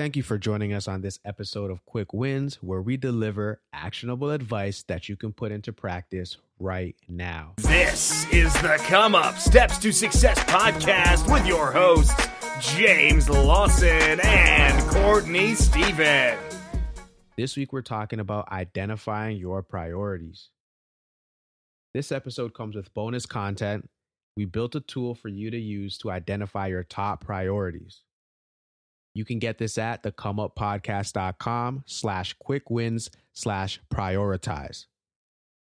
Thank you for joining us on this episode of Quick Wins, where we deliver actionable advice that you can put into practice right now. This is the Come Up Steps to Success podcast with your hosts, James Lawson and Courtney Stephen. This week, we're talking about identifying your priorities. This episode comes with bonus content. We built a tool for you to use to identify your top priorities. You can get this at the comeuppodcast.com slash quick wins slash prioritize.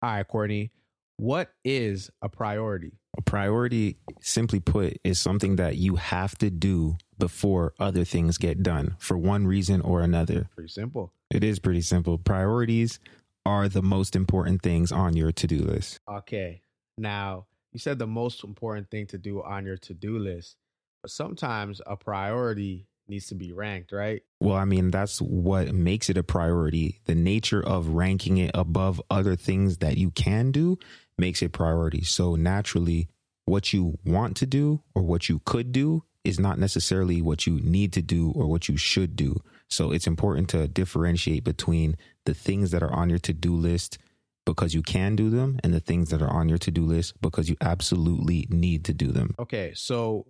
All right, Courtney, what is a priority? A priority, simply put, is something that you have to do before other things get done for one reason or another. Pretty simple. It is pretty simple. Priorities are the most important things on your to do list. Okay. Now, you said the most important thing to do on your to do list, but sometimes a priority needs to be ranked, right? Well, I mean, that's what makes it a priority. The nature of ranking it above other things that you can do makes it priority. So naturally, what you want to do or what you could do is not necessarily what you need to do or what you should do. So it's important to differentiate between the things that are on your to do list because you can do them and the things that are on your to do list because you absolutely need to do them. Okay. So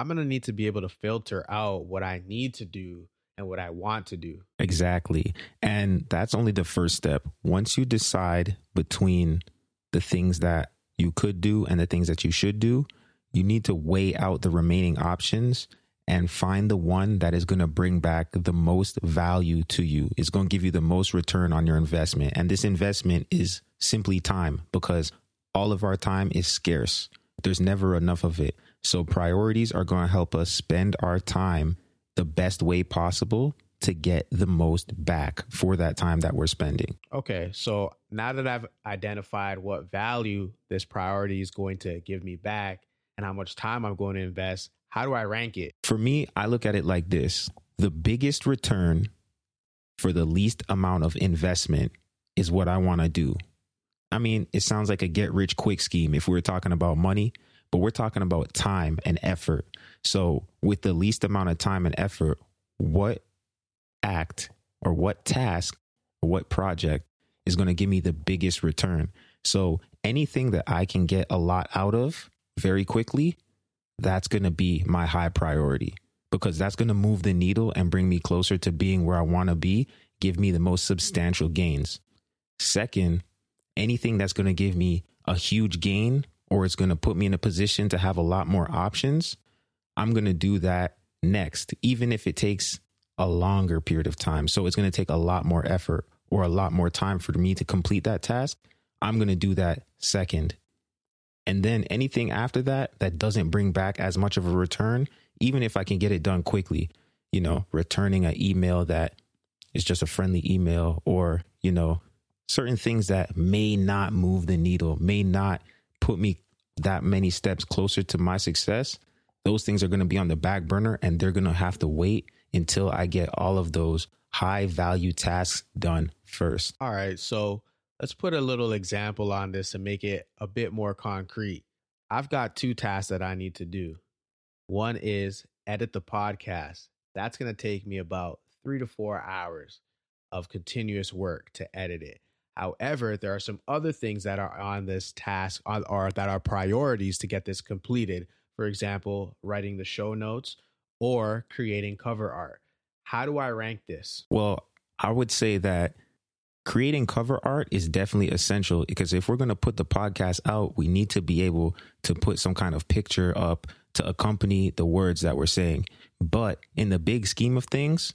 I'm going to need to be able to filter out what I need to do and what I want to do. Exactly. And that's only the first step. Once you decide between the things that you could do and the things that you should do, you need to weigh out the remaining options and find the one that is going to bring back the most value to you. It's going to give you the most return on your investment. And this investment is simply time because all of our time is scarce. There's never enough of it. So priorities are going to help us spend our time the best way possible to get the most back for that time that we're spending. Okay. So now that I've identified what value this priority is going to give me back and how much time I'm going to invest, how do I rank it? For me, I look at it like this the biggest return for the least amount of investment is what I want to do. I mean, it sounds like a get rich quick scheme if we're talking about money, but we're talking about time and effort. So, with the least amount of time and effort, what act or what task or what project is going to give me the biggest return? So, anything that I can get a lot out of very quickly, that's going to be my high priority because that's going to move the needle and bring me closer to being where I want to be, give me the most substantial gains. Second, anything that's going to give me a huge gain or it's going to put me in a position to have a lot more options, I'm going to do that next, even if it takes a longer period of time. So it's going to take a lot more effort or a lot more time for me to complete that task. I'm going to do that second. And then anything after that that doesn't bring back as much of a return, even if I can get it done quickly, you know, returning an email that is just a friendly email or, you know, certain things that may not move the needle, may not put me that many steps closer to my success, those things are going to be on the back burner and they're going to have to wait until I get all of those high value tasks done first. All right. So let's put a little example on this and make it a bit more concrete. I've got two tasks that I need to do. One is edit the podcast. That's going to take me about three to four hours of continuous work to edit it. However, there are some other things that are on this task or that are priorities to get this completed. For example, writing the show notes or creating cover art. How do I rank this? Well, I would say that creating cover art is definitely essential because if we're going to put the podcast out, we need to be able to put some kind of picture up to accompany the words that we're saying. But in the big scheme of things,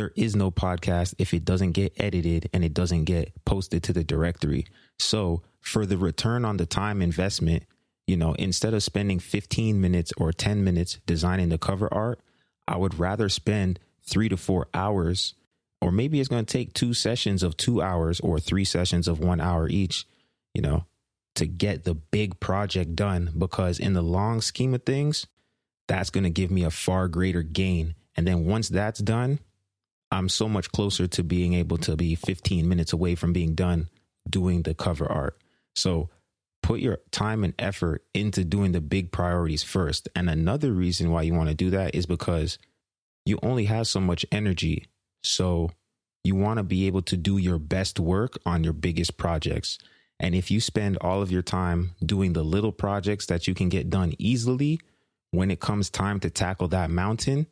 there is no podcast if it doesn't get edited and it doesn't get posted to the directory. So, for the return on the time investment, you know, instead of spending 15 minutes or 10 minutes designing the cover art, I would rather spend three to four hours, or maybe it's going to take two sessions of two hours or three sessions of one hour each, you know, to get the big project done. Because in the long scheme of things, that's going to give me a far greater gain. And then once that's done, I'm so much closer to being able to be 15 minutes away from being done doing the cover art. So put your time and effort into doing the big priorities first. And another reason why you want to do that is because you only have so much energy. So you want to be able to do your best work on your biggest projects. And if you spend all of your time doing the little projects that you can get done easily, when it comes time to tackle that mountain,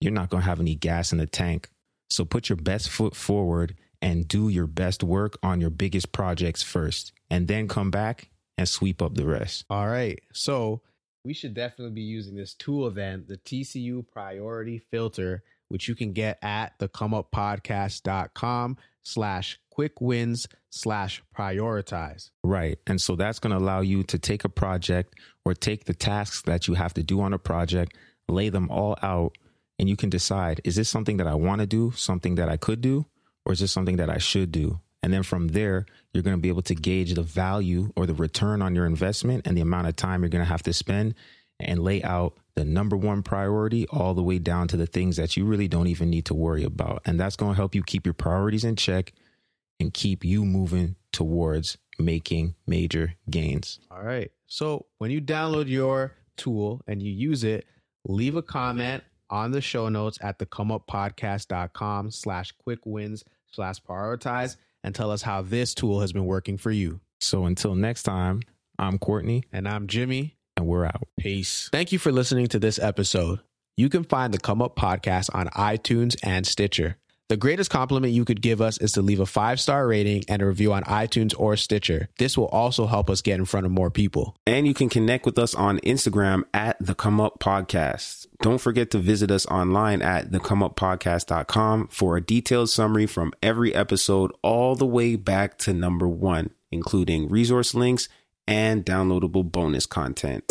you're not going to have any gas in the tank. So put your best foot forward and do your best work on your biggest projects first, and then come back and sweep up the rest. All right. So we should definitely be using this tool then, the TCU priority filter, which you can get at the comeuppodcast.com slash quick wins slash prioritize. Right. And so that's going to allow you to take a project or take the tasks that you have to do on a project, lay them all out, and you can decide is this something that I want to do, something that I could do, or is this something that I should do? And then from there, you're going to be able to gauge the value or the return on your investment and the amount of time you're going to have to spend and lay out the number one priority all the way down to the things that you really don't even need to worry about. And that's going to help you keep your priorities in check and keep you moving towards making major gains. All right. So when you download your tool and you use it, leave a comment on the show notes at the comeuppodcast.com slash quick wins slash prioritize and tell us how this tool has been working for you. So until next time, I'm Courtney And I'm Jimmy. and we're out. Peace. Thank you for listening to this episode. You can find the Come Up podcast on iTunes and Stitcher. The greatest compliment you could give us is to leave a five star rating and a review on iTunes or Stitcher. This will also help us get in front of more people. And you can connect with us on Instagram at the Come Up Podcast. Don't forget to visit us online at thecomeuppodcast.com for a detailed summary from every episode all the way back to number one, including resource links and downloadable bonus content.